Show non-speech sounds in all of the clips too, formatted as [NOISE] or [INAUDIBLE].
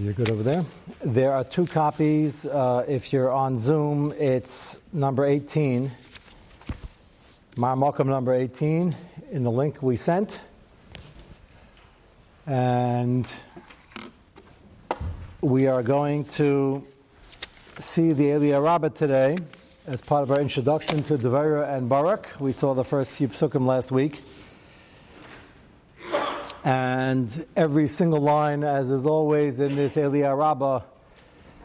You're good over there. There are two copies. Uh, if you're on Zoom, it's number 18, Mar Malcolm number 18, in the link we sent. And we are going to see the Aliyah Rabbah today as part of our introduction to Devera and Barak. We saw the first few psukim last week. And every single line, as is always in this Aliyah Rabbah,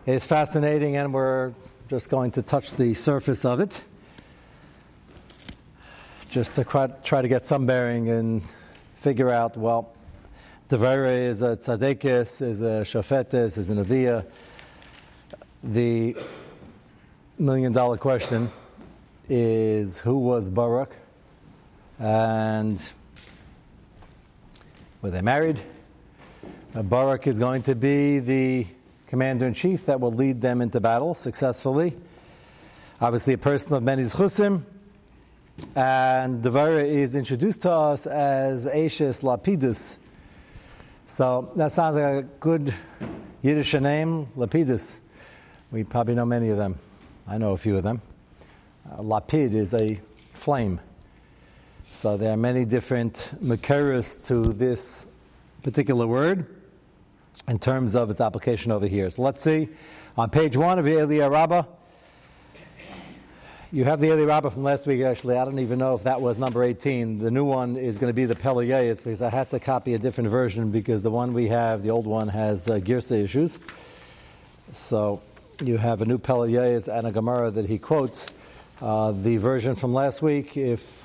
is fascinating, and we're just going to touch the surface of it. Just to try to get some bearing and figure out, well, Devera is a tzadekis, is a shafetis, is an aviyah. The million dollar question is who was Baruch? And were they married? Uh, Barak is going to be the commander in chief that will lead them into battle successfully. Obviously, a person of many chusim. And Devara is introduced to us as Ashes Lapidus. So that sounds like a good Yiddish name, Lapidus. We probably know many of them. I know a few of them. Uh, lapid is a flame. So there are many different makeras to this particular word in terms of its application over here. So let's see. On page one of the Aliyah Rabbah, you have the Aliyah Rabbah from last week, actually. I don't even know if that was number 18. The new one is going to be the Peliyayitz because I had to copy a different version because the one we have, the old one, has uh, Girsa issues. So you have a new Peliyayitz and a Gemara that he quotes. Uh, the version from last week, if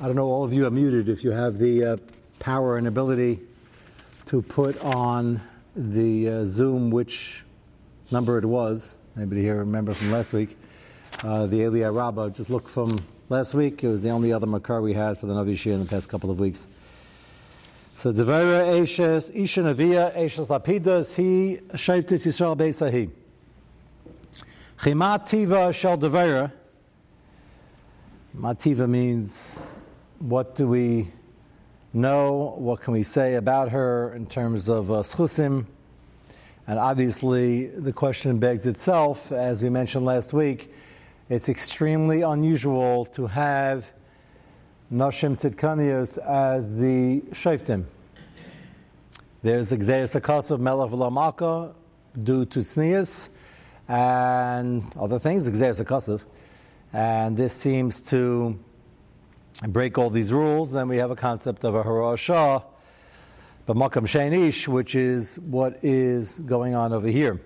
I don't know, all of you are muted if you have the uh, power and ability to put on the uh, Zoom which number it was. Anybody here remember from last week? Uh, the Aliyah Rabbah, just look from last week. It was the only other Makar we had for the Navi Shir in the past couple of weeks. So Devera Eshes, Isha Navia, Eshes Lapidas, he Shaiftis Yisrael Beisahi. Chima Tiva Shal Devera. Mativa means what do we know? What can we say about her in terms of uh, schusim? And obviously, the question begs itself, as we mentioned last week, it's extremely unusual to have Nashim Tzidkanias as the Shaftim. There's Xeris Akas of Melech due to Tznias and other things, Xeris Akasov. And this seems to break all these rules, then we have a concept of a Hara Shah, but Makam Shainish, which is what is going on over here.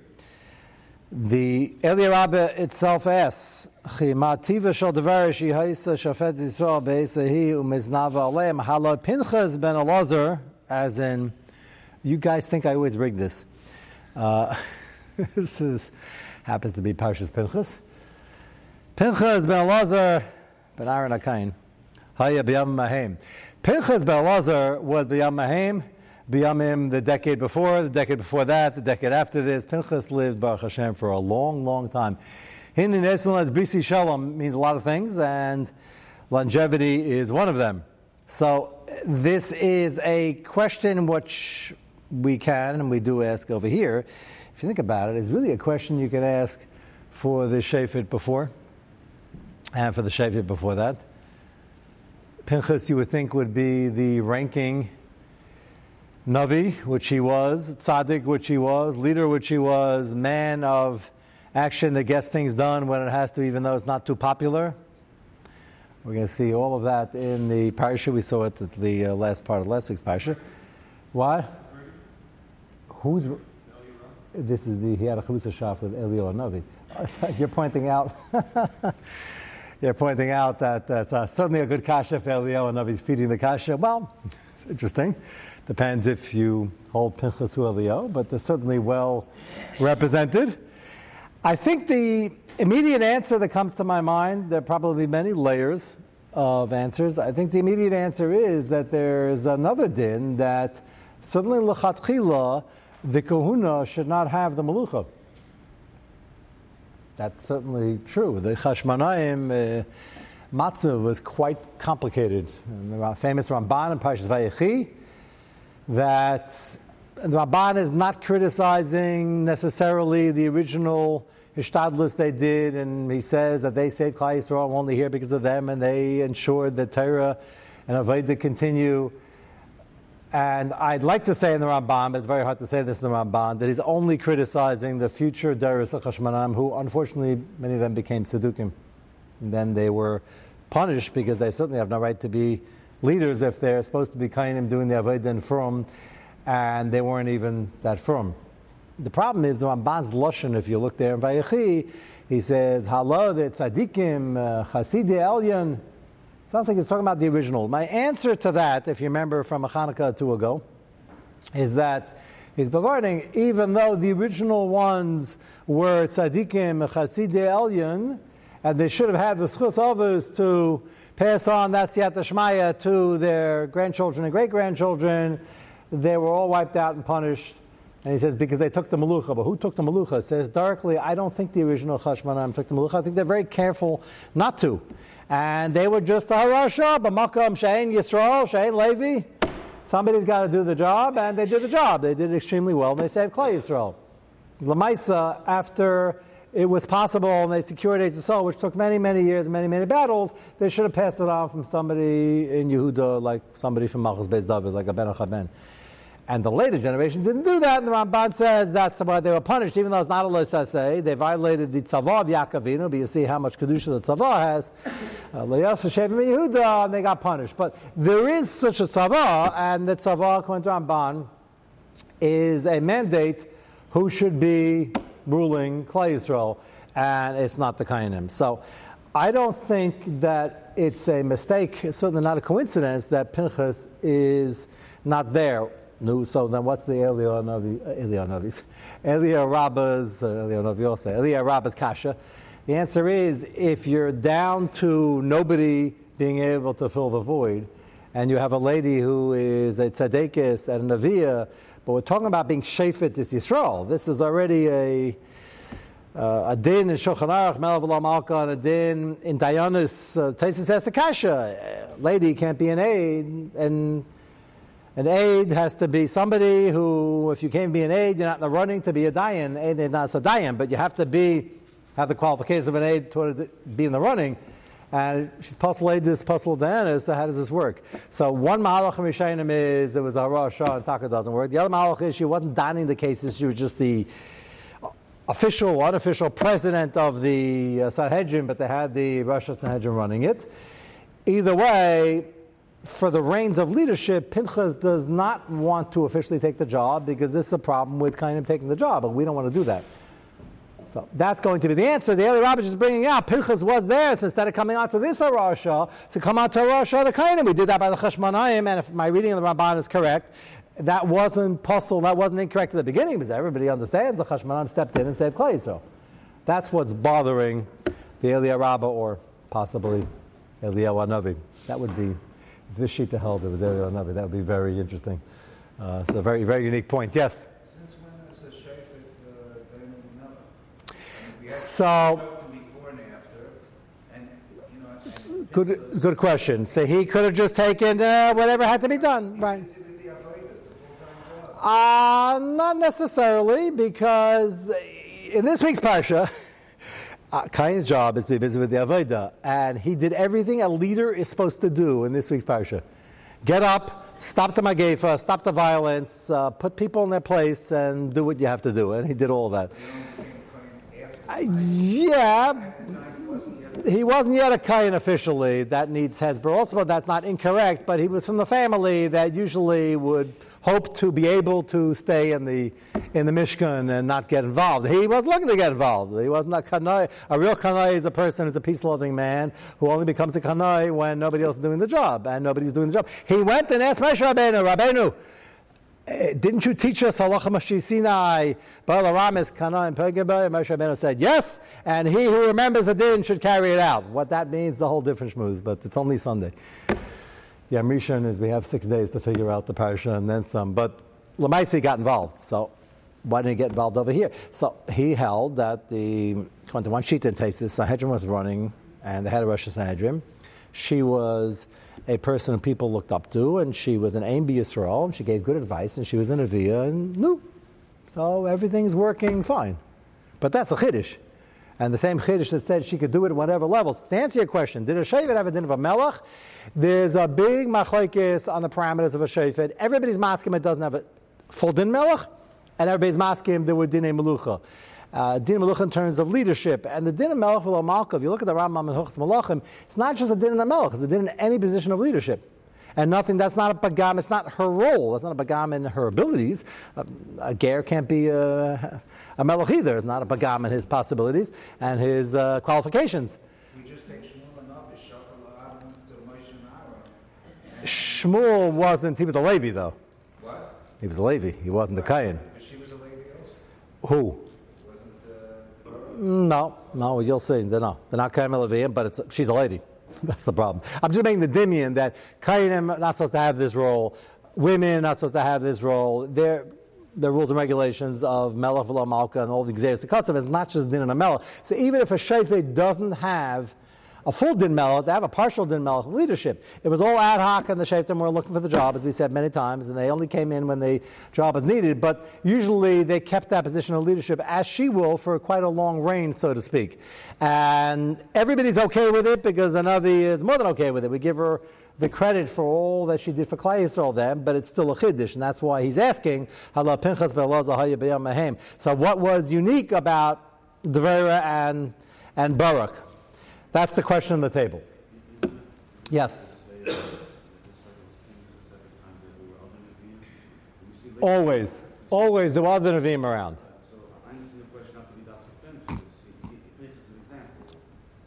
The Eli Rabbah itself asks, Chimativa shal devarish yihaisa shafet Yisrael beisahi umiznava aleim halot pinchas ben Elazar, as in, you guys think I always rig this. Uh, [LAUGHS] this is, happens to be Parshas Pinchas. Pinchas ben Elazar ben Aaron Akain. Haya B'yam Mahem. Pinchas Belazar was B'yam Mahem. B'yamim the decade before, the decade before that, the decade after this. Pinchas lived Baruch Hashem for a long, long time. Hin as Brisi Shalom means a lot of things, and longevity is one of them. So this is a question which we can and we do ask over here. If you think about it, it's really a question you can ask for the Shafit before and for the Shafit before that. Pinchas, you would think, would be the ranking Navi, which he was, Tzaddik, which he was, leader, which he was, man of action that gets things done when it has to, even though it's not too popular. We're going to see all of that in the parsha. We saw it at the uh, last part of last week's parsha. What? Who's? This is the chalutza shaf with Elio Navi. [LAUGHS] You're pointing out. [LAUGHS] You're pointing out that uh, certainly a good kasha for Elio and Navi feeding the kasha. Well, it's interesting. Depends if you hold Pinchas Elio, but they're certainly well represented. I think the immediate answer that comes to my mind, there are probably many layers of answers. I think the immediate answer is that there's another din that certainly lechatchila, the kahuna should not have the malucha. That's certainly true. The Chashmanaim uh, matzah was quite complicated. And the famous Ramban in Parshas Vayechi that the Ramban is not criticizing necessarily the original Hishtadlus they did, and he says that they saved Klal Yisrael only here because of them, and they ensured that Torah and Avodah continue. And I'd like to say in the Ramban, but it's very hard to say this in the Ramban, that he's only criticizing the future Darius Chashmanam, who unfortunately many of them became Sedukim. And then they were punished because they certainly have no right to be leaders if they're supposed to be Kainim doing the Avodah and From, and they weren't even that firm. The problem is the Ramban's Lashon, if you look there in Vayechi, he says, Halo the tzadikim, uh, chasidi elyon. Sounds like he's talking about the original. My answer to that, if you remember from a Hanukkah or two ago, is that he's providing, even though the original ones were tzadikim, chasidi elyon, and they should have had the schus others to pass on that siyata shmaya to their grandchildren and great grandchildren, they were all wiped out and punished and he says, because they took the malucha. But who took the malucha? Says darkly, I don't think the original Chashmanam took the malucha. I think they're very careful not to. And they were just a harasha, b'makam shein Yisrael, shein Levi. Somebody's got to do the job, and they did the job. They did extremely well, and they saved Klal Yisrael. Lamaisa, after it was possible, and they secured Eretz Yisrael, which took many, many years, and many, many battles, they should have passed it on from somebody in Yehuda, like somebody from Malchus Beis David, like a Ben. And the later generation didn't do that, and the Ramban says that's why they were punished, even though it's not a Losasei. They violated the tzavah of Yaakovinu, but you see how much Kedusha the tzavah has. Uh, Yehuda, and they got punished. But there is such a tzavah, and the tzavah, according to Ramban, is a mandate who should be ruling Klal Yisrael, and it's not the Kainim. So I don't think that it's a mistake, certainly not a coincidence that Pinchas is not there. No, so then what's the Eliyahu Navi, Eliyahu Navi's, Eliyahu Rabba's, uh, Navi also, Eliyahu Rabba's kasha? The answer is if you're down to nobody being able to fill the void, and you have a lady who is a tzadekis and a navia, but we're talking about being shefet is Yisrael. This is already a uh, a din in Shulchan Aruch, Melav Malka, and a din in Dayanis. Uh, the kasha, lady can't be an aid, and an aide has to be somebody who, if you can't be an aide, you're not in the running to be a dayan. Aid is not a dayan, but you have to be have the qualifications of an aide to be in the running. And she's puzzle aid this puzzle Diana, so how does this work? So one Malach Mishainim is it was a Rosh and Taka doesn't work. The other Malach is she wasn't donning the cases, she was just the official, unofficial president of the uh, Sanhedrin, but they had the Rosh Sanhedrin running it. Either way, for the reins of leadership, Pinchas does not want to officially take the job because this is a problem with kind of taking the job, but we don't want to do that. So that's going to be the answer. The Eli Rabbis is bringing out Pinchas was there, so instead of coming out to this Arasha, to come out to Arasha the of we did that by the Chashmanayim, and if my reading of the Ramban is correct, that wasn't possible, that wasn't incorrect at the beginning because everybody understands the Chashmanayim stepped in and saved Klai. So that's what's bothering the Eliyahu Rabbah or possibly Eliyahu Navi. That would be this Shita held it was Eliyahu Navi, that would be very interesting. Uh, a very, very unique point. Yes? Since when is a Shafet uh, So, good, good question. So he could have just taken uh, whatever had to be done, right? Uh, not necessarily, because in this week's parsha, [LAUGHS] uh, Cain's job is to be busy with the Avodah, and he did everything a leader is supposed to do in this week's parsha. Get up, stop the magefa, stop the violence, uh, put people in their place, and do what you have to do. And he did all that. Uh, yeah, he wasn't yet a Kayan officially. That needs Hezbollah. Also, but that's not incorrect, but he was from the family that usually would hope to be able to stay in the in the Mishkan and not get involved. He wasn't looking to get involved. He wasn't a kanai. A real kanai is a person who's a peace-loving man who only becomes a kanai when nobody else is doing the job and nobody's doing the job. He went and asked Moshe Rabbeinu, Rabbeinu, eh, didn't you teach us halacha mashi Sinai, Balaramis, Kana, and Pergabah? Moshe Rabbeinu said yes, and he who remembers the din should carry it out. What that means is a whole different shmooze, but it's only Sunday. Yeah, Rishon is we have six days to figure out the parsha and then some. But Lamaisi got involved, so why didn't he get involved over here? So he held that the according to one sheet in Tesis, Sanhedrin was running, and the had a Rosh Sanhedrin. She was a person people looked up to, and she was an Aim Yisrael, and she gave good advice, and she was in a via, and no. So everything's working fine. But that's a Chiddush. And the same Chiddush that said she could do it at whatever levels. To answer your question, did a Shevet have a din of a Melech? There's a big machlekes on the parameters of a Shevet. Everybody's masking it doesn't have a full din Melech, and everybody's masking there were din Melucha. Uh, din Melucha in terms of leadership. And the din of Melech v'lo if you look at the Rambam and Huchas Malachim, it's not just a din in Melech, it's a din in any position of leadership and nothing. That's not a bagam. It's not her role. That's not a bagam in her abilities. A, a ger can't be a, a melech either. It's not a bagam in his possibilities and his uh, qualifications. Shmuel and Navi, Shakal Adam to Moshe and Aaron. Shmuel wasn't. He was a Levi though. What? He was a Levi. He wasn't a Kayan. But she was a also. Who? Wasn't, uh, No, no. You'll see. They're not. They're not Kayan Levian, but it's, she's a lady. [LAUGHS] That's the problem. I'm just making the dimion that Kayanim are not supposed to have this role. Women are not supposed to have this role. They're the rules and regulations of Melech Malka and all the Xeris Katsav is not just din and Melech. So even if a Shafet doesn't have a full din Melech, they have a partial din Melech leadership. It was all ad hoc and the Shaftim were looking for the job, as we said many times, and they only came in when the job was needed. But usually they kept that position of leadership as she will for quite a long reign, so to speak. And everybody's okay with it because the Navi is more than okay with it. We give her the credit for all that she did for Klai Yisrael then, but it's still a chiddush, and that's why he's asking. So, what was unique about Devera and and Barak? That's the question on the table. Yes. Always, always there was a Nevi'im around.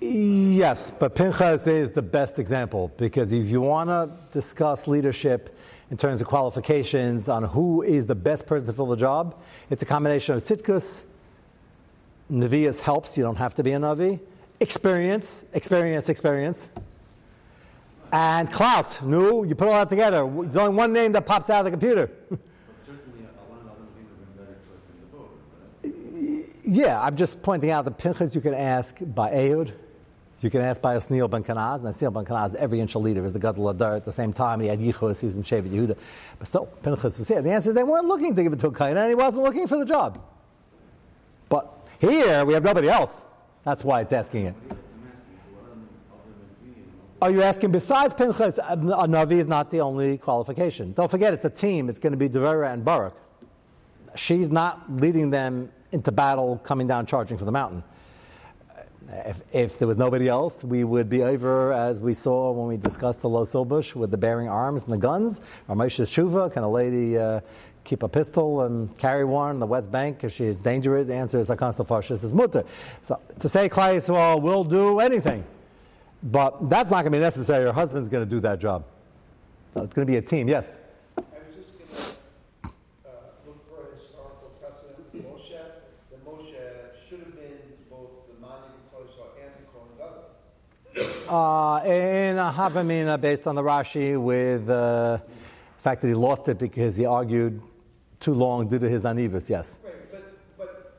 Yes, but Pinchas is the best example because if you want to discuss leadership in terms of qualifications on who is the best person to fill the job, it's a combination of Sitkus, Nevi'us helps, you don't have to be a Navi, experience, experience, experience, and clout. No, you put all that together. There's only one name that pops out of the computer. But [LAUGHS] certainly a one and other things would have been better choice than the vote, yeah, I'm just pointing out the Pinchas you can ask by Ehud, you can ask by Osniel ben Kanaz, and Osniel ben Kanaz, every inch a leader, is the Gadol Adar at the same time. He had Yichus, he was from Shevet Yehuda. But still, Pinchas was here. The answer is they weren't looking to give it to a Kain, and he wasn't looking for the job. But here, we have nobody else. That's why it's asking it. Are you asking besides Pinchas, a Navi is not the only qualification? Don't forget, it's a team. It's going to be Devera and Barak. She's not leading them into battle, coming down charging for the mountain. If, if there was nobody else, we would be over, as we saw when we discussed the Lo Silbush with the bearing arms and the guns. Moshe Shuva, can a lady uh, keep a pistol and carry one on the West Bank if she is dangerous? The answer is Akan Farshis is mutter. So to say Klai Yisrael will do anything, but that's not going to be necessary. Her husband's going to do that job. So it's going to be a team, yes? I was just going to uh, look for a historical precedent Moshe. That Moshe should have been both the Mani and the Kohen Gadol. Uh, in a Havamina, based on the Rashi, with uh, the fact that he lost it because he argued too long due to his anivus, yes. Right, but, but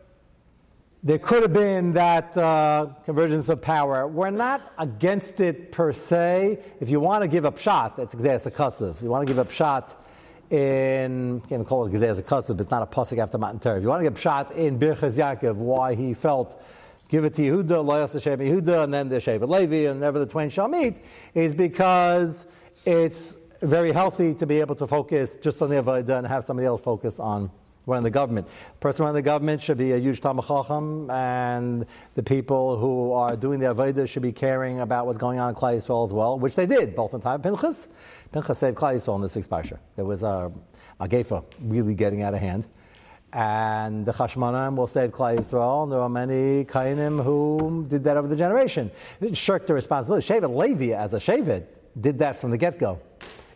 There could have been that uh, convergence of power. We're not against it per se. If you want to give up shot, that's kassav. If you want to give up shot in, can't even call it kassav, it's not a pasuk after Matan Torah. If you want to give up shot in Birchas Yaakov, why he felt give it to Yehuda, Loyas Hashem Yehuda, and then the Shevet Levi, and never the twain shall meet, is because it's very healthy to be able to focus just on the Avodah and have somebody else focus on running the government. The person running the government should be a huge Talmud and the people who are doing the Avodah should be caring about what's going on in Klai Yisrael as well, which they did, both in time of Pinchas. Pinchas saved Klai Yisrael in the sixth parsha. There was uh, a, a Gefa really getting out of hand. And the Chashmanim will save Klai Yisrael, and there are many Kainim who did that over the generation. They didn't shirk the responsibility. Shevet Levi, as a Shevet, did that from the get-go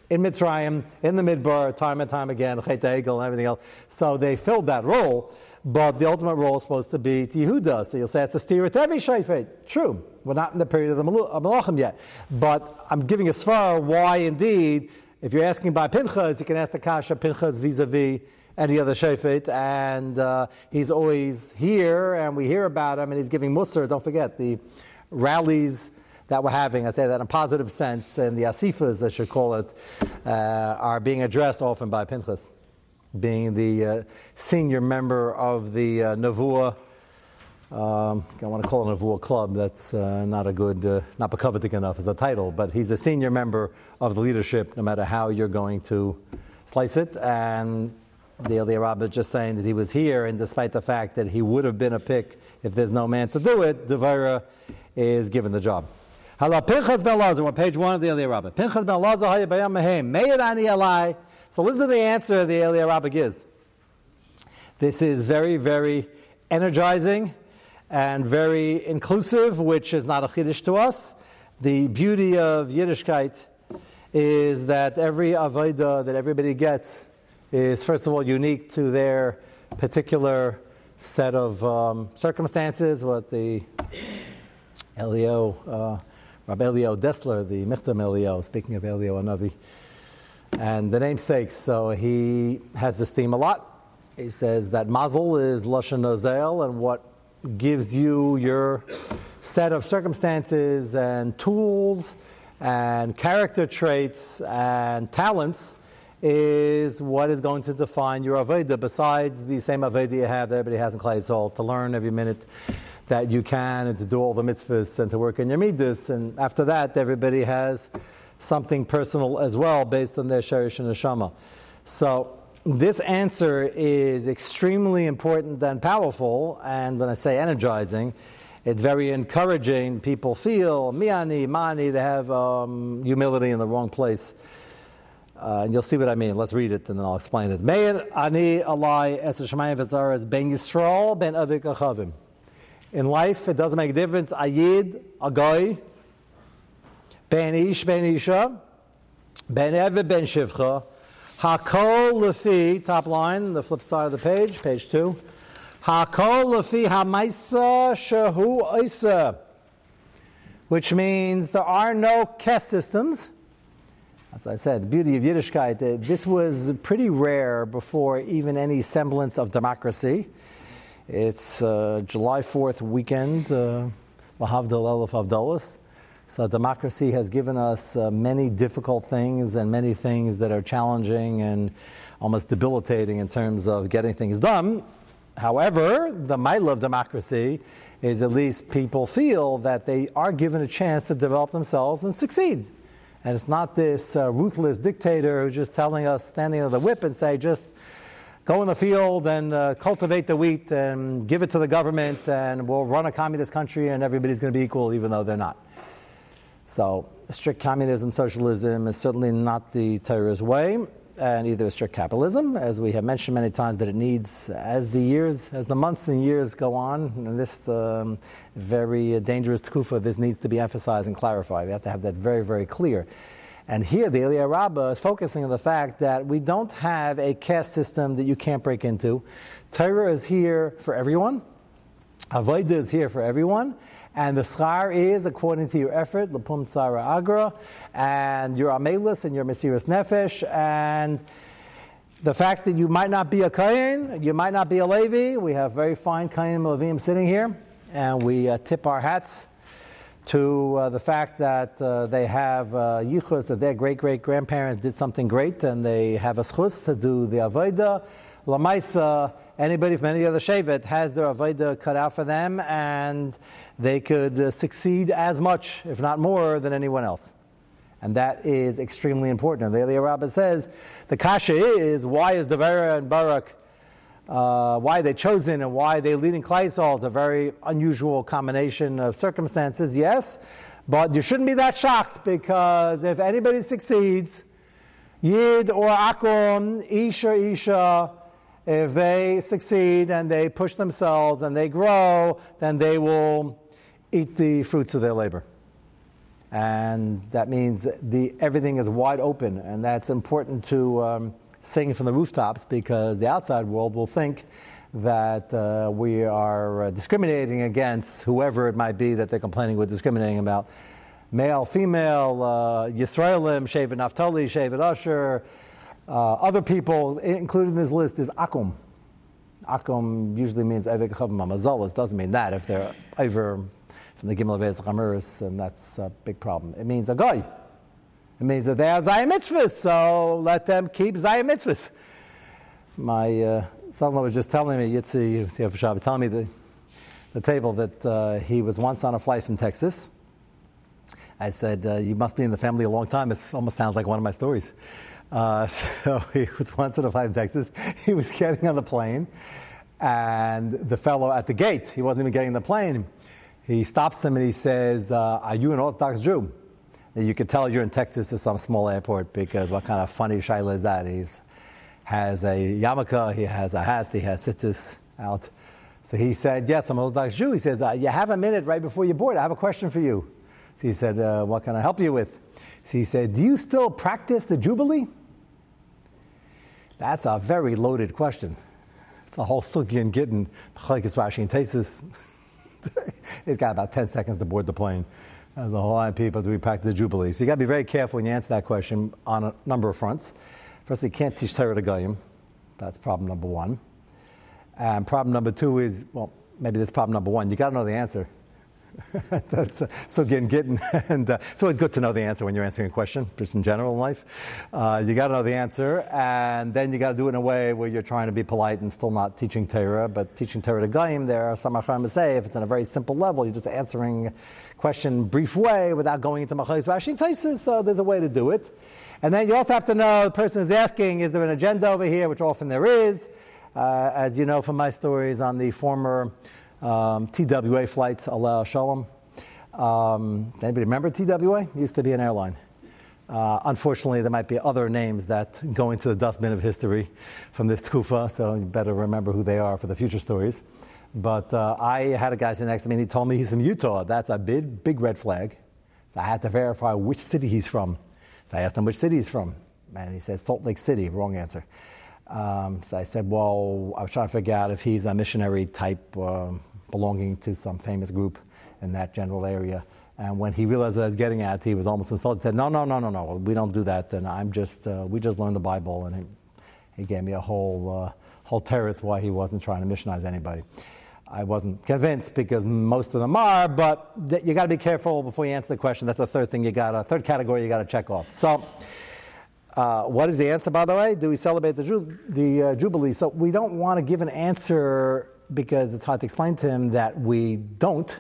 in Mitzrayim, in the Midbar, time and time again, Chet Egel and everything else. So they filled that role, but the ultimate role is supposed to be to Yehuda. So you'll say it's a steer to every Shafet. True. We're not in the period of the Malachim yet. But I'm giving a svar why indeed, if you're asking by Pinchas, you can ask the Kasha Pinchas vis-a-vis any other Shafet, and uh, he's always here, and we hear about him, and he's giving Musar. Don't forget, the rallies that we're having, I say that in a positive sense, and the asifas, I should call it, uh, are being addressed often by Pinchas, being the uh, senior member of the uh, Navua. Um, I want to call it a Navua club. That's uh, not a good, uh, not coveted enough as a title, but he's a senior member of the leadership, no matter how you're going to slice it. And the Rabbah is just saying that he was here, and despite the fact that he would have been a pick if there's no man to do it, Devira is given the job. Hala Pinchas ben on page one of the Eliyahu Rabbah. Pinchas ben Lazar haya bayam mehem. Meir ani. So listen to the answer the Eliyahu Rabbah gives. This is very, very energizing and very inclusive, which is not a chiddush to us. The beauty of Yiddishkeit is that every avodah that everybody gets is, first of all, unique to their particular set of um, circumstances, what the Elio, uh, Rabbi Elio Dessler, the Michtam Elio, speaking of Elio Anavi, and the namesakes. So he has this theme a lot. He says that Mazel is Lashon Nozel, and what gives you your set of circumstances and tools and character traits and talents is what is going to define your Aveda besides the same Aveda you have that everybody has in Klai Yisrael, to learn every minute that you can and to do all the mitzvahs and to work in your midas. And after that, everybody has something personal as well based on their Sherish and Neshama. So this answer is extremely important and powerful. And when I say energizing, it's very encouraging. People feel miani, mani, they have um, humility in the wrong place. Uh, and you'll see what I mean. Let's read it and then I'll explain it. Meir ani alai es ben Yisrael ben avik achavim. In life, it doesn't make a difference. Ayid, a guy, ben ish, ben isha, ben ever, ben shivcha, hakol lefi, top line, the flip side of the page, page two. Hakol lefi hamaisa shahu isa, which means there are no caste systems as I said, the beauty of Yiddishkeit, uh, this was pretty rare before even any semblance of democracy. It's uh, July 4th weekend, uh, Mahavdal Elif Avdalis. So democracy has given us uh, many difficult things and many things that are challenging and almost debilitating in terms of getting things done. However, the might of democracy is at least people feel that they are given a chance to develop themselves and succeed. And it's not this uh, ruthless dictator who's just telling us, standing on the whip and say, just go in the field and uh, cultivate the wheat and give it to the government and we'll run a communist country and everybody's going to be equal even though they're not. So, strict communism, socialism is certainly not the terrorist way and either strict capitalism, as we have mentioned many times, but it needs, as the years, as the months and years go on, and this um, very dangerous tkufa, this needs to be emphasized and clarified. We have to have that very, very clear. And here, the Eliyahu Rabbah is focusing on the fact that we don't have a caste system that you can't break into. Torah is here for everyone. Avodah is here for everyone. And the schar is according to your effort, lapum agra, and your amelus and your mesiris nefesh, and the fact that you might not be a kain, you might not be a levi. We have very fine kain levim sitting here, and we uh, tip our hats to uh, the fact that uh, they have uh, yichus, that their great great grandparents did something great, and they have a schus to do the avodah. Lamaisa, anybody from any other shevet has their avodah cut out for them, and they could uh, succeed as much, if not more, than anyone else. And that is extremely important. And the Eliyahu Rabbah says the kasha is why is Devera and Barak, uh, why they chosen and why they leading Klaisol? It's a very unusual combination of circumstances, yes, but you shouldn't be that shocked because if anybody succeeds, Yid or Akum, Isha, Isha, if they succeed and they push themselves and they grow, then they will eat the fruits of their labor. And that means the, everything is wide open, and that's important to um, sing from the rooftops because the outside world will think that uh, we are uh, discriminating against whoever it might be that they're complaining we're discriminating about. Male, female, uh, Yisraelim, Shevet Naphtali, Shevet Usher, uh, other people included in this list is Akum. Akum usually means Evek Chav Mamazalas, doesn't mean that if they're over from the Gimel of Chameris, and that's a big problem. It means a guy. It means that they are Zayim mitzvahs, so let them keep Zayim mitzvahs. My uh, son-in-law was just telling me, Yitzi, Shabbat, telling me the, the table that uh, he was once on a flight from Texas. I said, uh, you must be in the family a long time. It almost sounds like one of my stories. Uh, [LAUGHS] so he was once on a flight in Texas. He was getting on the plane, and the fellow at the gate, he wasn't even getting the plane. He stops him and he says, uh, Are you an Orthodox Jew? You could tell you're in Texas at some small airport because what kind of funny shaila is that? He has a yarmulke, he has a hat, he has tzitzis out. So he said, Yes, I'm an Orthodox Jew. He says, uh, You have a minute right before you board. I have a question for you. So he said, uh, What can I help you with? So he said, Do you still practice the Jubilee? That's a very loaded question. It's a whole sugi and gittin, Rashi and Tesis. He's got about 10 seconds to board the plane. As a whole people, do we practice the Jubilee? So you got to be very careful when you answer that question on a number of fronts. First, you can't teach Torah to Goyim. That's problem number one. And problem number two is, well, maybe this problem number one. You got to know the answer. [LAUGHS] That's, uh, so again, getting, [LAUGHS] and uh, it's always good to know the answer when you're answering a question, just in general in life. Uh, you got to know the answer, and then you got to do it in a way where you're trying to be polite and still not teaching Torah, but teaching Torah to Gaim. There are some Achram say if it's on a very simple level, you're just answering question brief way without going into Machais Rashi Taisis, so there's a way to do it. And then you also have to know the person is asking, is there an agenda over here, which often there is. Uh, as you know from my stories on the former um, TWA flights, Allah Shalom. Um, anybody remember TWA? Used to be an airline. Uh, unfortunately, there might be other names that go into the dustbin of history from this [LAUGHS] tufa, so you better remember who they are for the future stories. But uh, I had a guy sitting next to me, and he told me he's from Utah. That's a big, big red flag. So I had to verify which city he's from. So I asked him which city he's from, and he said Salt Lake City. Wrong answer. Um, so I said, well, I was trying to figure out if he's a missionary type uh, belonging to some famous group in that general area. And when he realized what I was getting at, he was almost insulted. He said, "No, no, no, no, no. We don't do that. And I'm just, uh, we just learned the Bible." And he, he gave me a whole, uh, whole terrorist why he wasn't trying to missionize anybody. I wasn't convinced because most of them are, but th- you got to be careful before you answer the question. That's the third thing you got, a third category you got to check off. So. Uh, what is the answer, by the way? Do we celebrate the, ju- the uh, Jubilee? So we don't want to give an answer because it's hard to explain to him that we don't.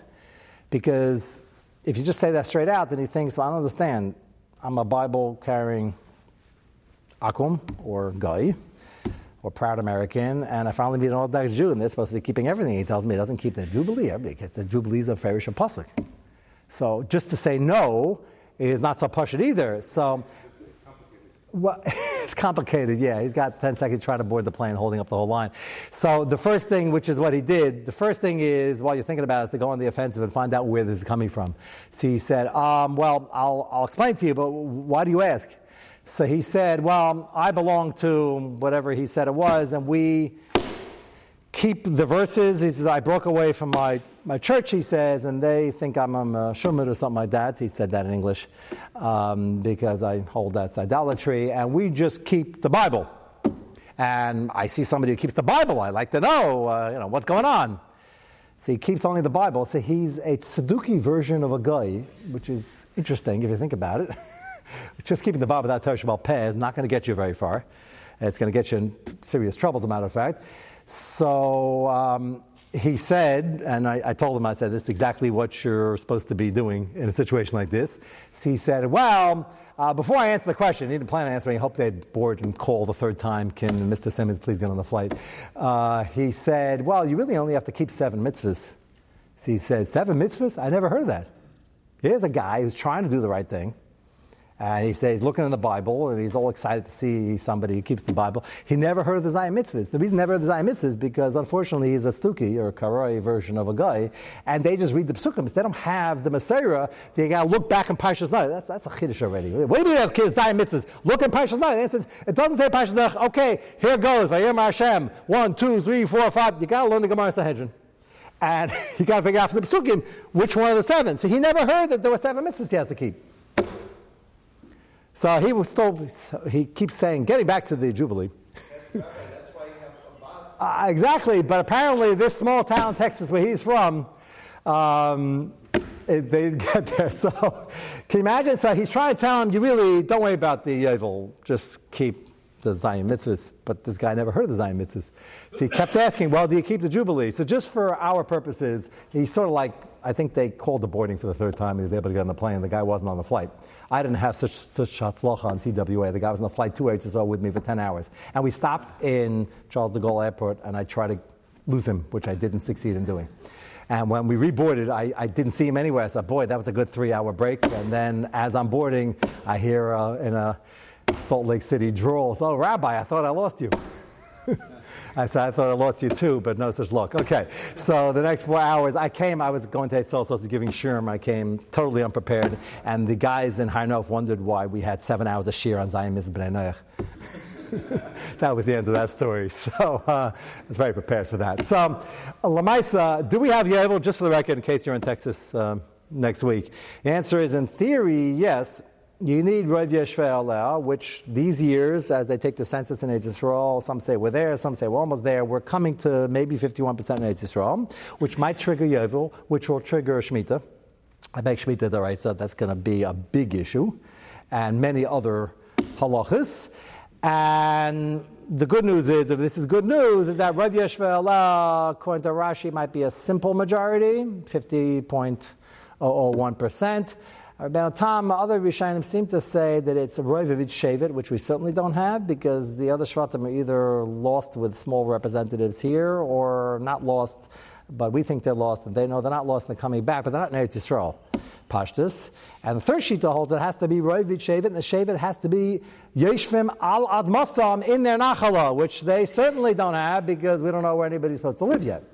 Because if you just say that straight out, then he thinks, well, I don't understand. I'm a Bible carrying Akum or Guy or proud American, and I finally meet an Orthodox Jew, and they're supposed to be keeping everything. He tells me he doesn't keep the Jubilee. Everybody gets the Jubilees of Farish and Pasuk. So just to say no is not so push either. So well, [LAUGHS] it's complicated, yeah. He's got 10 seconds trying to board the plane, holding up the whole line. So the first thing, which is what he did, the first thing is, while you're thinking about it, is to go on the offensive and find out where this is coming from. So he said, um, well, I'll, I'll explain to you, but why do you ask? So he said, well, I belong to whatever he said it was, and we keep the verses. He says, I broke away from my, my church, he says, and they think I'm, I'm a shumid or something like that. He said that in English um, because I hold that's idolatry, and we just keep the Bible. And I see somebody who keeps the Bible. I like to know, uh, you know, what's going on. So he keeps only the Bible. So he's a Saduki version of a guy, which is interesting if you think about it. [LAUGHS] just keeping the Bible without Torah Shabbat Peh is not going to get you very far. It's going to get you in serious trouble, as a matter of fact. So um, he said, and I, I, told him, I said, this is exactly what you're supposed to be doing in a situation like this. He said, well, uh, before I answer the question, he didn't plan on answering. I hope they'd board and call the third time. Can Mr. Simmons please get on the flight? Uh, he said, well, you really only have to keep seven mitzvahs. So he said, seven mitzvahs? I never heard of that. Here's a guy who's trying to do the right thing. And he says, looking in the Bible, and he's all excited to see somebody who keeps the Bible. He never heard of the Zayim Mitzvahs. The reason he never heard of the Zayim Mitzvahs is because, unfortunately, he's a Stuki or a version of a guy, and they just read the Psukim. They don't have the Messiah. They got to look back in Parshas Naih. That's, that's a Chiddush already. What do you mean, kids, Zayim Mitzvahs? Look in Parshas Naih. It, says, it doesn't say Parshas Naih. Okay, here goes. Vayim Hashem. One, two, three, four, five. You got to learn the Gemara Sanhedrin. And [LAUGHS] you got to figure out from the Psukim which one of the seven. So he never heard that there were seven mitzvahs he has to keep. So he was still, he keeps saying, getting back to the Jubilee. Uh, exactly, but apparently this small town, Texas, where he's from, um, it, they [LAUGHS] get there. So can you imagine? So he's trying to tell him, you really don't worry about the evil, just keep the Zion mitzvahs. But this guy never heard of the Zion mitzvahs. So he kept asking, well, do you keep the Jubilee? So just for our purposes, he sort of like, I think they called the boarding for the third time. He was able to get on the plane. The guy wasn't on the flight. I didn't have such such hatzlacha on TWA. The guy was on the flight two or so with me for 10 hours. And we stopped in Charles de Gaulle Airport, and I tried to lose him, which I didn't succeed in doing. And when we reboarded, I, I didn't see him anywhere. I said, boy, that was a good three hour break. And then as I'm boarding, I hear uh, in a Salt Lake City drawl, oh, Rabbi, I thought I lost you. [LAUGHS] I said, I thought I lost you too, but no such luck. Okay, so the next four hours, I came, I was going to Tzol, so giving Sherm. I came totally unprepared, and the guys in Har Nof wondered why we had seven hours of shear on Zion Mitzvah [LAUGHS] that was the end of that story. [LAUGHS] So uh, I was very prepared for that. So, uh, Lamaisa, do we have Yovel, just for the record, in case you're in Texas um, next week? The answer is, in theory, yes. You need Rav Yeshvei which these years, as they take the census in Israel, some say we're there, some say we're almost there. We're coming to maybe 51% in Israel, which might trigger Yovel, which will trigger Shemitah. I make Shemitah the right, so that's going to be a big issue, and many other halachas. And the good news is, if this is good news, is that Rav Yeshvei according to Rashi, might be a simple majority, 50.001%. About Tom, other Rishonim seem to say that it's a Roivavit Shavit, which we certainly don't have because the other Shvatim are either lost with small representatives here or not lost, but we think they're lost and they know they're not lost and they're coming back, but they're not in Eretz Yisrael. Pashtus. And the third Shita holds it has to be Roivit Shavit, and the Shavit has to be Yeshvim al Admasam in their Nachala, which they certainly don't have because we don't know where anybody's supposed to live yet.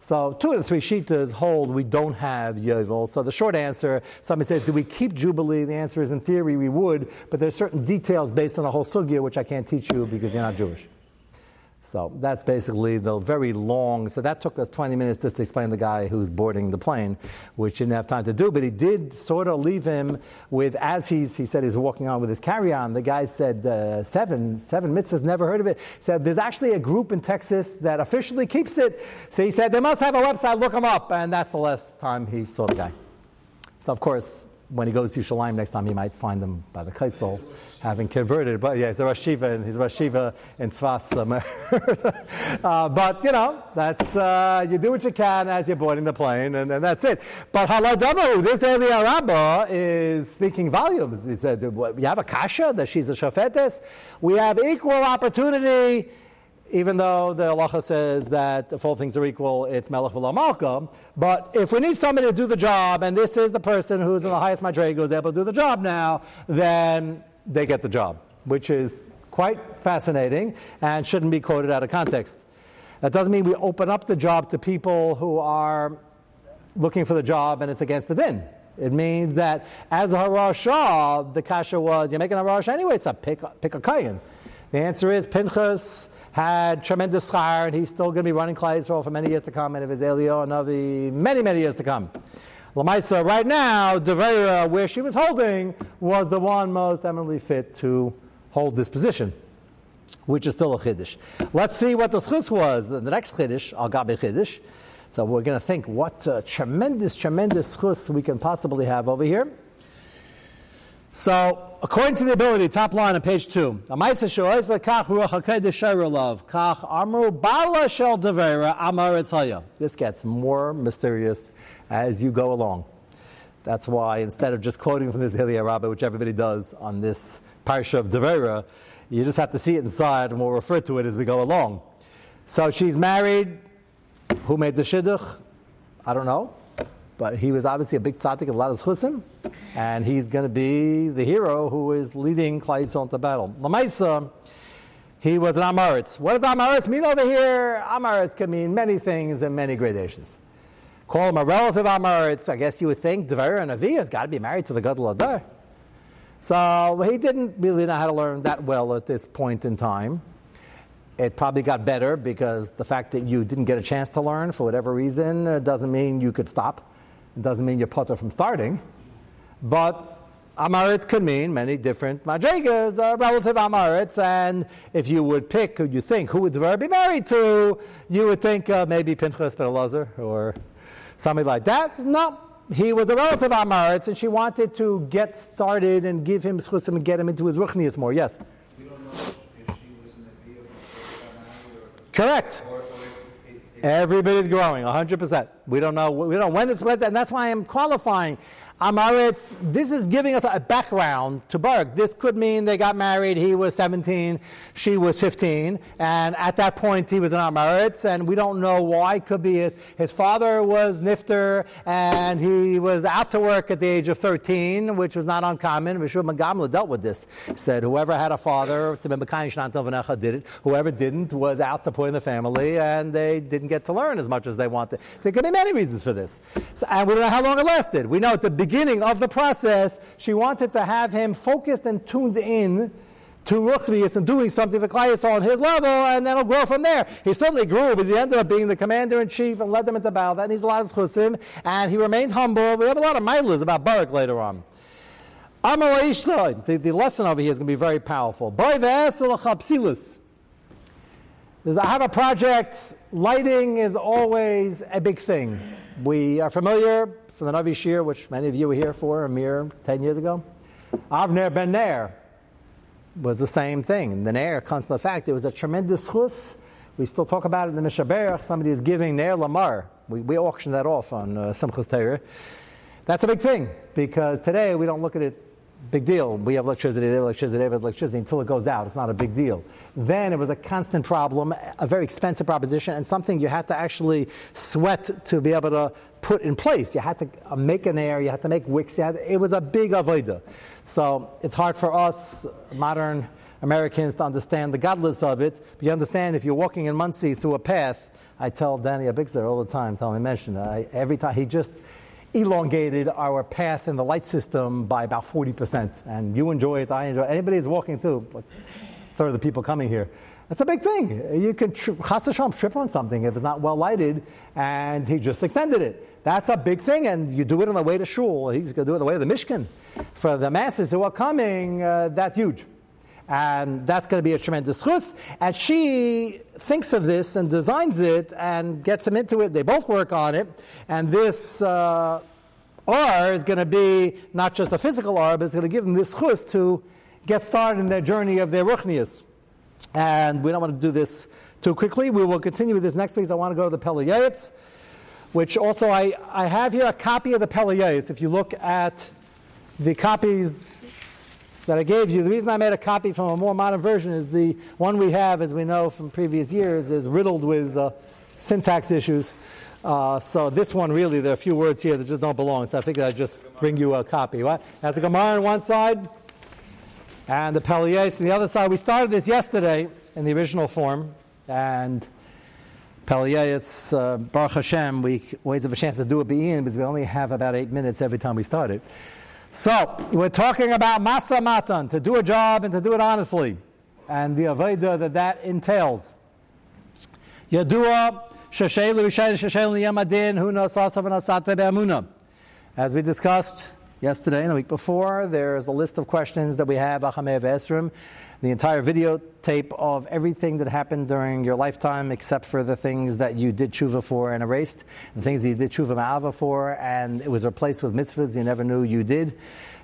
So two of the three shitas hold we don't have Yovel. So the short answer, somebody says, do we keep Jubilee? The answer is in theory we would, but there's certain details based on the whole sugya which I can't teach you because you're not Jewish. So that's basically the very long. So that took us 20 minutes just to explain the guy who's boarding the plane, which didn't have time to do. But he did sort of leave him with, as he's, he said he's walking on with his carry on, the guy said, uh, seven, seven mitzvahs, never heard of it. Said, there's actually a group in Texas that officially keeps it. So he said, they must have a website, look them up. And that's the last time he saw the guy. So, of course, when he goes to Shalim next time, he might find them by the Kaisel, having converted. But yeah, he's a Rosh Shiva, he's a Rosh Shiva in Tzfas. [LAUGHS] uh, but, you know, that's, uh, you do what you can as you're boarding the plane, and, and that's it. But Haladavu, this Eli Rabbah is speaking volumes. He said, you have a kasha, that she's a shofetes. We have equal opportunity even though the halacha says that if all things are equal, it's melech v'lo malka. But if we need somebody to do the job, and this is the person who's in the highest madrega who's able to do the job now, then they get the job, which is quite fascinating and shouldn't be quoted out of context. That doesn't mean we open up the job to people who are looking for the job and it's against the din. It means that as a harashah, the kasha was, you're making a harash anyway, so pick, pick a kayan. The answer is Pinchas had tremendous schar, and he's still going to be running Klal Yisrael for many years to come, and if his Elio Navi, many, many years to come. Lamaisa, right now, Devera, where she was holding, was the one most eminently fit to hold this position, which is still a chiddush. Let's see what the schus was. The next chiddush, al gabi chiddush. So we're going to think what uh, tremendous, tremendous schus we can possibly have over here. So, according to the ability, top line on page two, Amaisa shoyz lekach ruach hakedesh love kach amru bala shel devera amar this gets more mysterious as you go along. That's why instead of just quoting from this Hilya Rabbah, which everybody does on this parsha of Devera, you just have to see it inside, and we'll refer to it as we go along. So she's married. Who made the shidduch? I don't know. But he was obviously a big tzaddik of a lot of chusim, and he's going to be the hero who is leading Yisrael into battle. Lamaisa, he was an Amaritz. What does Amaritz mean over here? Amaritz can mean many things and many gradations. Call him a relative Amaritz. I guess you would think Devar and Avi has got to be married to the Gadol Adar. So he didn't really know how to learn that well at this point in time. It probably got better because the fact that you didn't get a chance to learn for whatever reason uh, doesn't mean you could stop. It doesn't mean you're potter from starting, but Amaritz could mean many different madrigas, uh, relative Amaritz, and if you would pick, who you think, who would Dvar be married to, you would think uh, maybe Pinchas Ben or somebody like that. No, he was a relative of Amaretz, and she wanted to get started and give him schusim and get him into his ruchnias more. Yes, We don't know if she was in the deal before correct. or, or it, it, Everybody's growing, 100%. We don't know, we don't know when this was, and that's why I'm qualifying. Amaretz, this is giving us a background to Baruch. This could mean they got married, he was 17, she was 15, and at that point he was an Amaretz, and we don't know why. Could be his, his father was Nifter, and he was out to work at the age of 13, which was not uncommon. Rishon Magamla dealt with this. He said, whoever had a father, did it. Whoever didn't was out supporting the family, and they didn't get to learn as much as they wanted. There could be many reasons for this. So, and we don't know how long it lasted. We know at the beginning of the process, she wanted to have him focused and tuned in to Ruchnius and doing something for Klai on his level, and then it'll grow from there. He certainly grew, but he ended up being the commander in chief and led them into battle. That needs a lot of chusim, and he remained humble. We have a lot of milas about Barak later on. The, the lesson over here is going to be very powerful. I have a project. Lighting is always a big thing. We are familiar from the Navi Shir, which many of you were here for a mere 10 years ago. Avner ben Ner was the same thing. The Ner comes to the fact it was a tremendous chus. We still talk about it in the Mishaber. Somebody is giving Ner Lamar. We, we auction that off on uh, Simchas Torah. That's a big thing because today we don't look at it big deal. We have electricity, they have electricity, they have electricity until it goes out. It's not a big deal. Then it was a constant problem, a very expensive proposition, and something you had to actually sweat to be able to put in place. You had to uh, make an air, you had to make wicks. Had, it was a big avodah. So it's hard for us, modern Americans, to understand the godless of it. But you understand if you're walking in Monsey through a path, I tell Danny Abixer all the time, tell me mention it. every time he just elongated our path in the light system by about 40%. And you enjoy it, I enjoy it. Anybody who's walking through, like third of the people coming here, that's a big thing. You can tri- trip on something if it's not well lighted, and he just extended it. That's a big thing, and you do it on the way to shul. He's going to do it on the way to the Mishkan. For the masses who are coming, uh, that's huge. And that's going to be a tremendous chus. And she thinks of this and designs it and gets him into it. They both work on it. And this uh, R is going to be not just a physical R, but it's going to give them this chus to get started in their journey of their ruchnias. And we don't want to do this too quickly. We will continue with this next week. I want to go to the Pele Yoetz, which also I, I have here a copy of the Pele Yoetz. If you look at the copies that I gave you, the reason I made a copy from a more modern version is the one we have, as we know from previous years, is riddled with uh, syntax issues. Uh, so this one really, there are a few words here that just don't belong. So I figured I'd just bring you a copy. What? Has a Gemara on one side, and the Pele Yoetz on the other side. We started this yesterday in the original form, and Pele Yoetz, uh, Baruch Hashem, we always have a chance to do it in because we only have about eight minutes every time we start it. So, we're talking about Masa Matan, to do a job and to do it honestly, and the Aveda that that entails. Yadua, Shashelu, Shashelu, Yamadin, Huna, Sasav, and Be'amuna. As we discussed, yesterday and the week before. There's a list of questions that we have, Achamev Esrim, the entire videotape of everything that happened during your lifetime, except for the things that you did tshuva for and erased, the things that you did tshuva ma'ava for, and it was replaced with mitzvahs you never knew you did.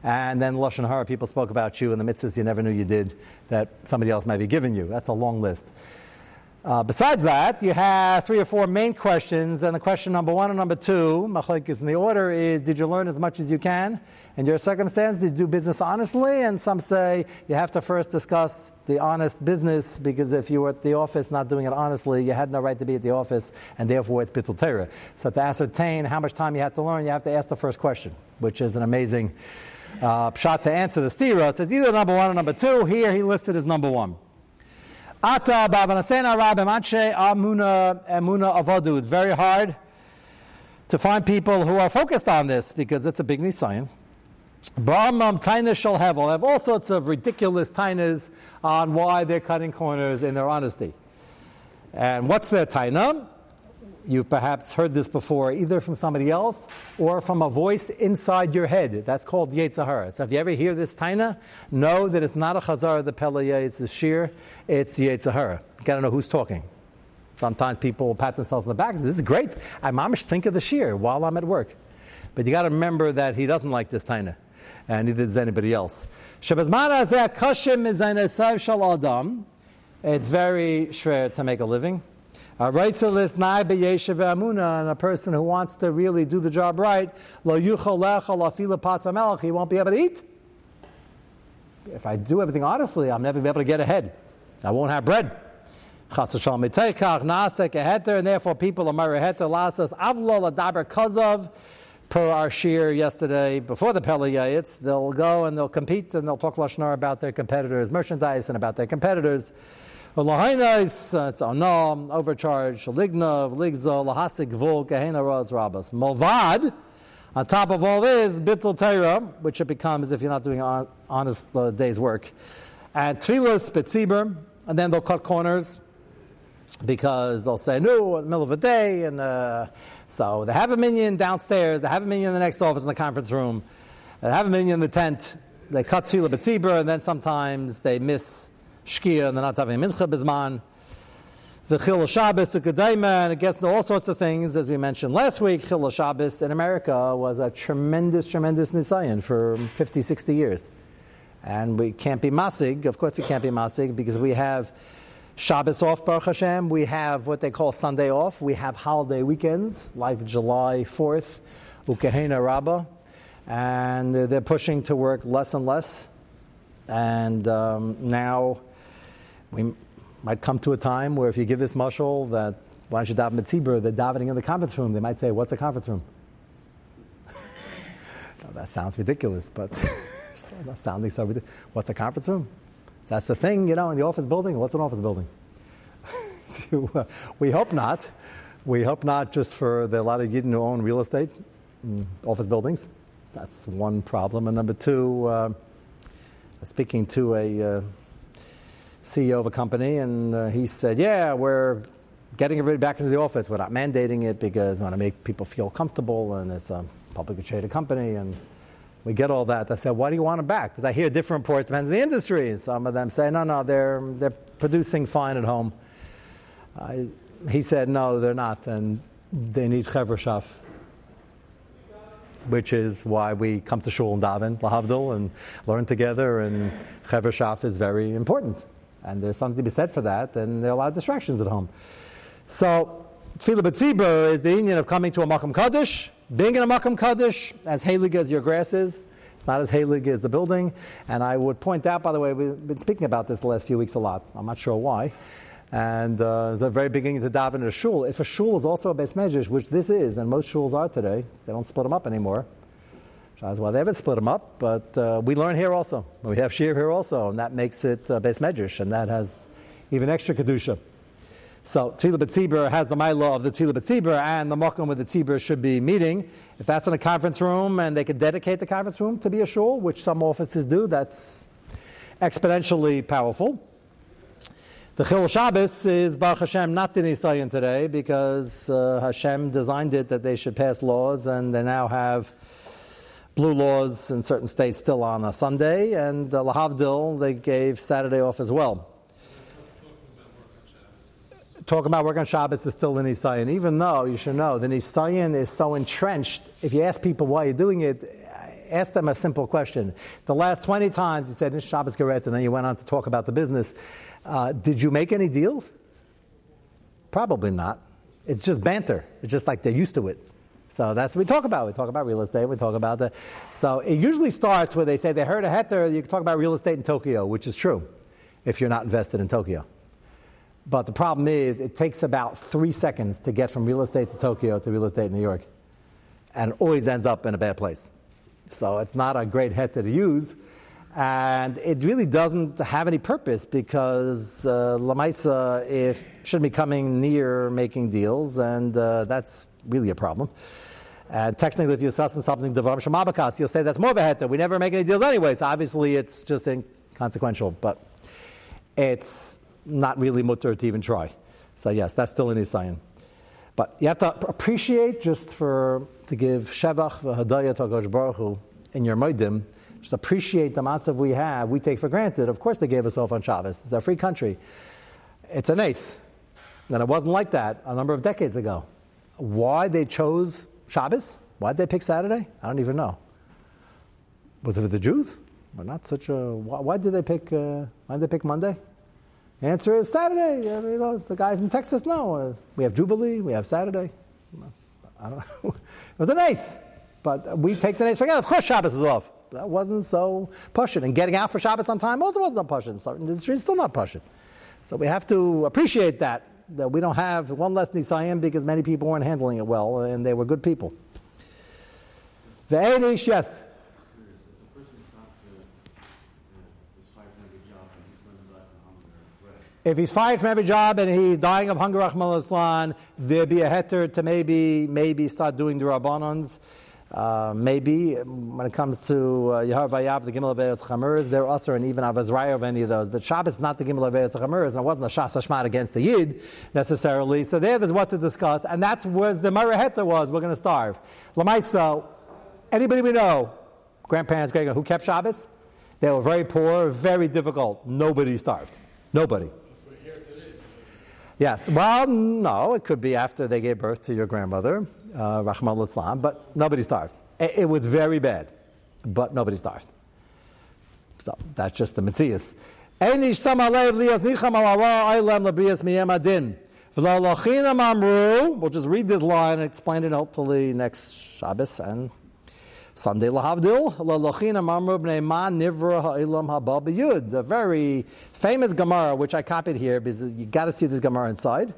And then Lashon Hara, people spoke about you and the mitzvahs you never knew you did that somebody else might be giving you. That's a long list. Uh, besides that, you have three or four main questions, and the question number one and number two, machlekes in the order, is did you learn as much as you can in your circumstance? Did you do business honestly? And some say you have to first discuss the honest business because if you were at the office not doing it honestly, you had no right to be at the office, and therefore it's bittul Torah. So to ascertain how much time you had to learn, you have to ask the first question, which is an amazing uh, shot to answer the stira. It says either number one or number two. Here he listed as number one. Ata b'avanasena rabim anshe amuna emuna avadu. It's very hard to find people who are focused on this because it's a big nisayan. Brahmam taina shall have all have all sorts of ridiculous tainas on why they're cutting corners in their honesty. And what's their taina? You've perhaps heard this before, either from somebody else or from a voice inside your head. That's called Yetzirah. So if you ever hear this taina, know that it's not a chazar the Pelaya, it's the shir, it's Yetzirah. You gotta know who's talking. Sometimes people pat themselves on the back. And say, This is great. I mamish think of the shir while I'm at work. But you got to remember that he doesn't like this taina, and neither does anybody else. It's very schwer to make a living. Uh, a righteousness nai b'yeshev amuna, and a person who wants to really do the job right, lo yuchal lechal afila pas he won't be able to eat. If I do everything honestly, I'm never be able to get ahead. I won't have bread. And therefore people are mariheter lasas avlo ladaber kozov. Per our shir yesterday, before the Pele Yoetz, they'll go and they'll compete and they'll talk lashnar about their competitors' merchandise and about their competitors. Lahainis, uh, it's Anam, overcharge, Lignov, Ligzo, Lahasik, Vul, Gehena, Raz, Rabas. Mulvad, on top of all this, Bittul Torah, which it becomes if you're not doing honest uh, day's work. And Tfilas, Betziber, and then they'll cut corners because they'll say, no, in the middle of the day, and uh, so they have a minion downstairs, they have a minion in the next office in the conference room, they have a minion in the tent, they cut Tfilah Betziber, and then sometimes they miss Shkia, and they're not having Mincha Bizman. The Chil Shabbos, the Gedaima, and it gets into all sorts of things, as we mentioned last week. Chil Shabbos in America was a tremendous, tremendous Nisayan for 50, 60 years. And we can't be Masig, of course, we can't be Masig, because we have Shabbos off, Baruch Hashem. We have what they call Sunday off. We have holiday weekends, like July 4th, Ukehena Rabbah. And they're pushing to work less and less. And um, now we might come to a time where if you give this mushal that why don't you daven mitzibur, they're davening in the conference room. They might say, "What's a conference room?" [LAUGHS] no, that sounds ridiculous, but [LAUGHS] sounding so ridiculous. What's a conference room? That's the thing, you know, in the office building. What's an office building? [LAUGHS] so, uh, we hope not. We hope not just for the, a lot of Yidden who own real estate, office buildings. That's one problem. And number two, uh, speaking to a uh, CEO of a company, and uh, he said, "Yeah, we're getting everybody back into the office. We're not mandating it because we want to make people feel comfortable, and it's a publicly traded company, and we get all that." I said, "Why do you want them back?" Because I hear different reports. Depends on the industry. Some of them say, "No, no, they're they're producing fine at home." I, he said, "No, they're not, and they need chevrashaf." which is why we come to shul and daven, lahavdil, and learn together. And chever is very important, and there's something to be said for that. And there are a lot of distractions at home. So tefillah b'tzibur is the union of coming to a makam kaddish, being in a makam kaddish, as halig as your grass is. It's not as halig as the building. And I would point out, by the way, we've been speaking about this the last few weeks a lot. I'm not sure why. And uh, it's a very beginning to daven in a shul. If a shul is also a base measures, which this is, and most shuls are today, they don't split them up anymore. That's why they haven't split them up, but uh, we learn here also. We have shir here also, and that makes it uh, base medrash, and that has even extra kedusha. So Tzilah B'tzibur has the law of the Tzilah B'tzibur, and the Mokum with the Tzibur should be meeting. If that's in a conference room, and they could dedicate the conference room to be a shul, which some offices do, that's exponentially powerful. The Chil Shabbos is Baruch Hashem not in Isayan today because uh, Hashem designed it that they should pass laws, and they now have blue laws in certain states still on a Sunday, and uh, Lahavdil they gave Saturday off as well. Talking about work on Shabbos is still in Isayan, even though you should know the Isayan is so entrenched. If you ask people why you're doing it, ask them a simple question. The last 20 times you said, Shabbos Geret, and then you went on to talk about the business. Uh, did you make any deals? Probably not. It's just banter. It's just like they're used to it. So that's what we talk about. We talk about real estate. We talk about the. So it usually starts where they say they heard a heter. You can talk about real estate in Tokyo, which is true, if you're not invested in Tokyo. But the problem is, it takes about three seconds to get from real estate to Tokyo to real estate in New York, and always ends up in a bad place. So it's not a great heter to use. And it really doesn't have any purpose because uh, Lamaisa if shouldn't be coming near making deals, and uh, that's really a problem. And technically, if you're discussing something devarim shemabakas, you'll say that's more of a heta. We never make any deals anyway, so obviously it's just inconsequential. But it's not really mutter to even try. So yes, that's still in Isayan. But you have to appreciate just for to give shevach v'hadayah to Baruch Hu in your moedim just appreciate the matzav we have, we take for granted. Of course, they gave us off on Shabbos. It's a free country. It's an ace. And it wasn't like that a number of decades ago. Why they chose Shabbos? Why'd they pick Saturday? I don't even know. Was it for the Jews? But not such a. Why, why did they pick? Uh, why did they pick Monday? Answer is Saturday. I mean, you know, the guys in Texas know. Uh, we have Jubilee. We have Saturday. I don't know. [LAUGHS] it was a nice, but we take the nice for Of course, Shabbos is off. That wasn't so pushing, and getting out for Shabbos on time also wasn't the industry is still not pushing. So we have to appreciate that that we don't have one less Nisayim because many people weren't handling it well, and they were good people. The Eidish, yes. If a person's not uh, is five from every job and he's going to die from hunger or bread, If he's fired from every job and he's dying of hunger, Rahman there'd be a heter to maybe maybe start doing the Rabbanans. Uh, maybe when it comes to uh, Yahar Vayav, the Gimel Aveos Chamers, they're usher and even Avazraya of any of those. But Shabbos is not the Gimel Aveos Chamers, and it wasn't a Shas Hashmat against the Yid necessarily. So there, there's what to discuss, and that's where the Mara heter was. We're going to starve. Lamaisa, anybody we know, grandparents, great who kept Shabbos, they were very poor, very difficult. Nobody starved. Nobody. Yes. Well, no, it could be after they gave birth to your grandmother, uh, Rahman al-Islam, but nobody starved. It, it was very bad, but nobody starved. So that's just the amru, we'll just read this line and explain it hopefully next Shabbos and Sunday lahavdil lalachinam amru bnei man nivra ha'ilam haba b'yud. The very famous Gemara, which I copied here because you got to see this Gemara inside.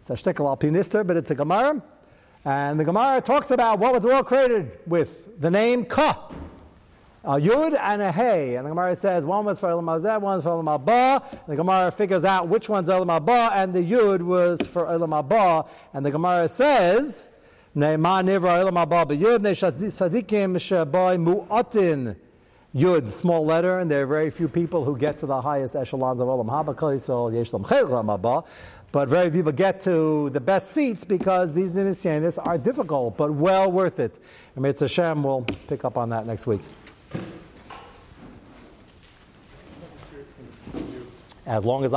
It's a shtickle alpinister, but it's a Gemara. And the Gemara talks about what was all created with the name Ka. A yud and a hey. And the Gemara says one was for Olam Hazeh, one was for Olam Haba. The Gemara figures out which one's Olam Haba, and the yud was for Olam Haba. And the Gemara says, Ne'ma nivra Olam Haba b'yud, ne sadikim shebai mu'atin. Yud, small letter, and there are very few people who get to the highest echelons of Olam Haba, Haba. But very few people get to the best seats because these Nisyanis are difficult, but well worth it. And Mitzvah will pick up on that next week. As long as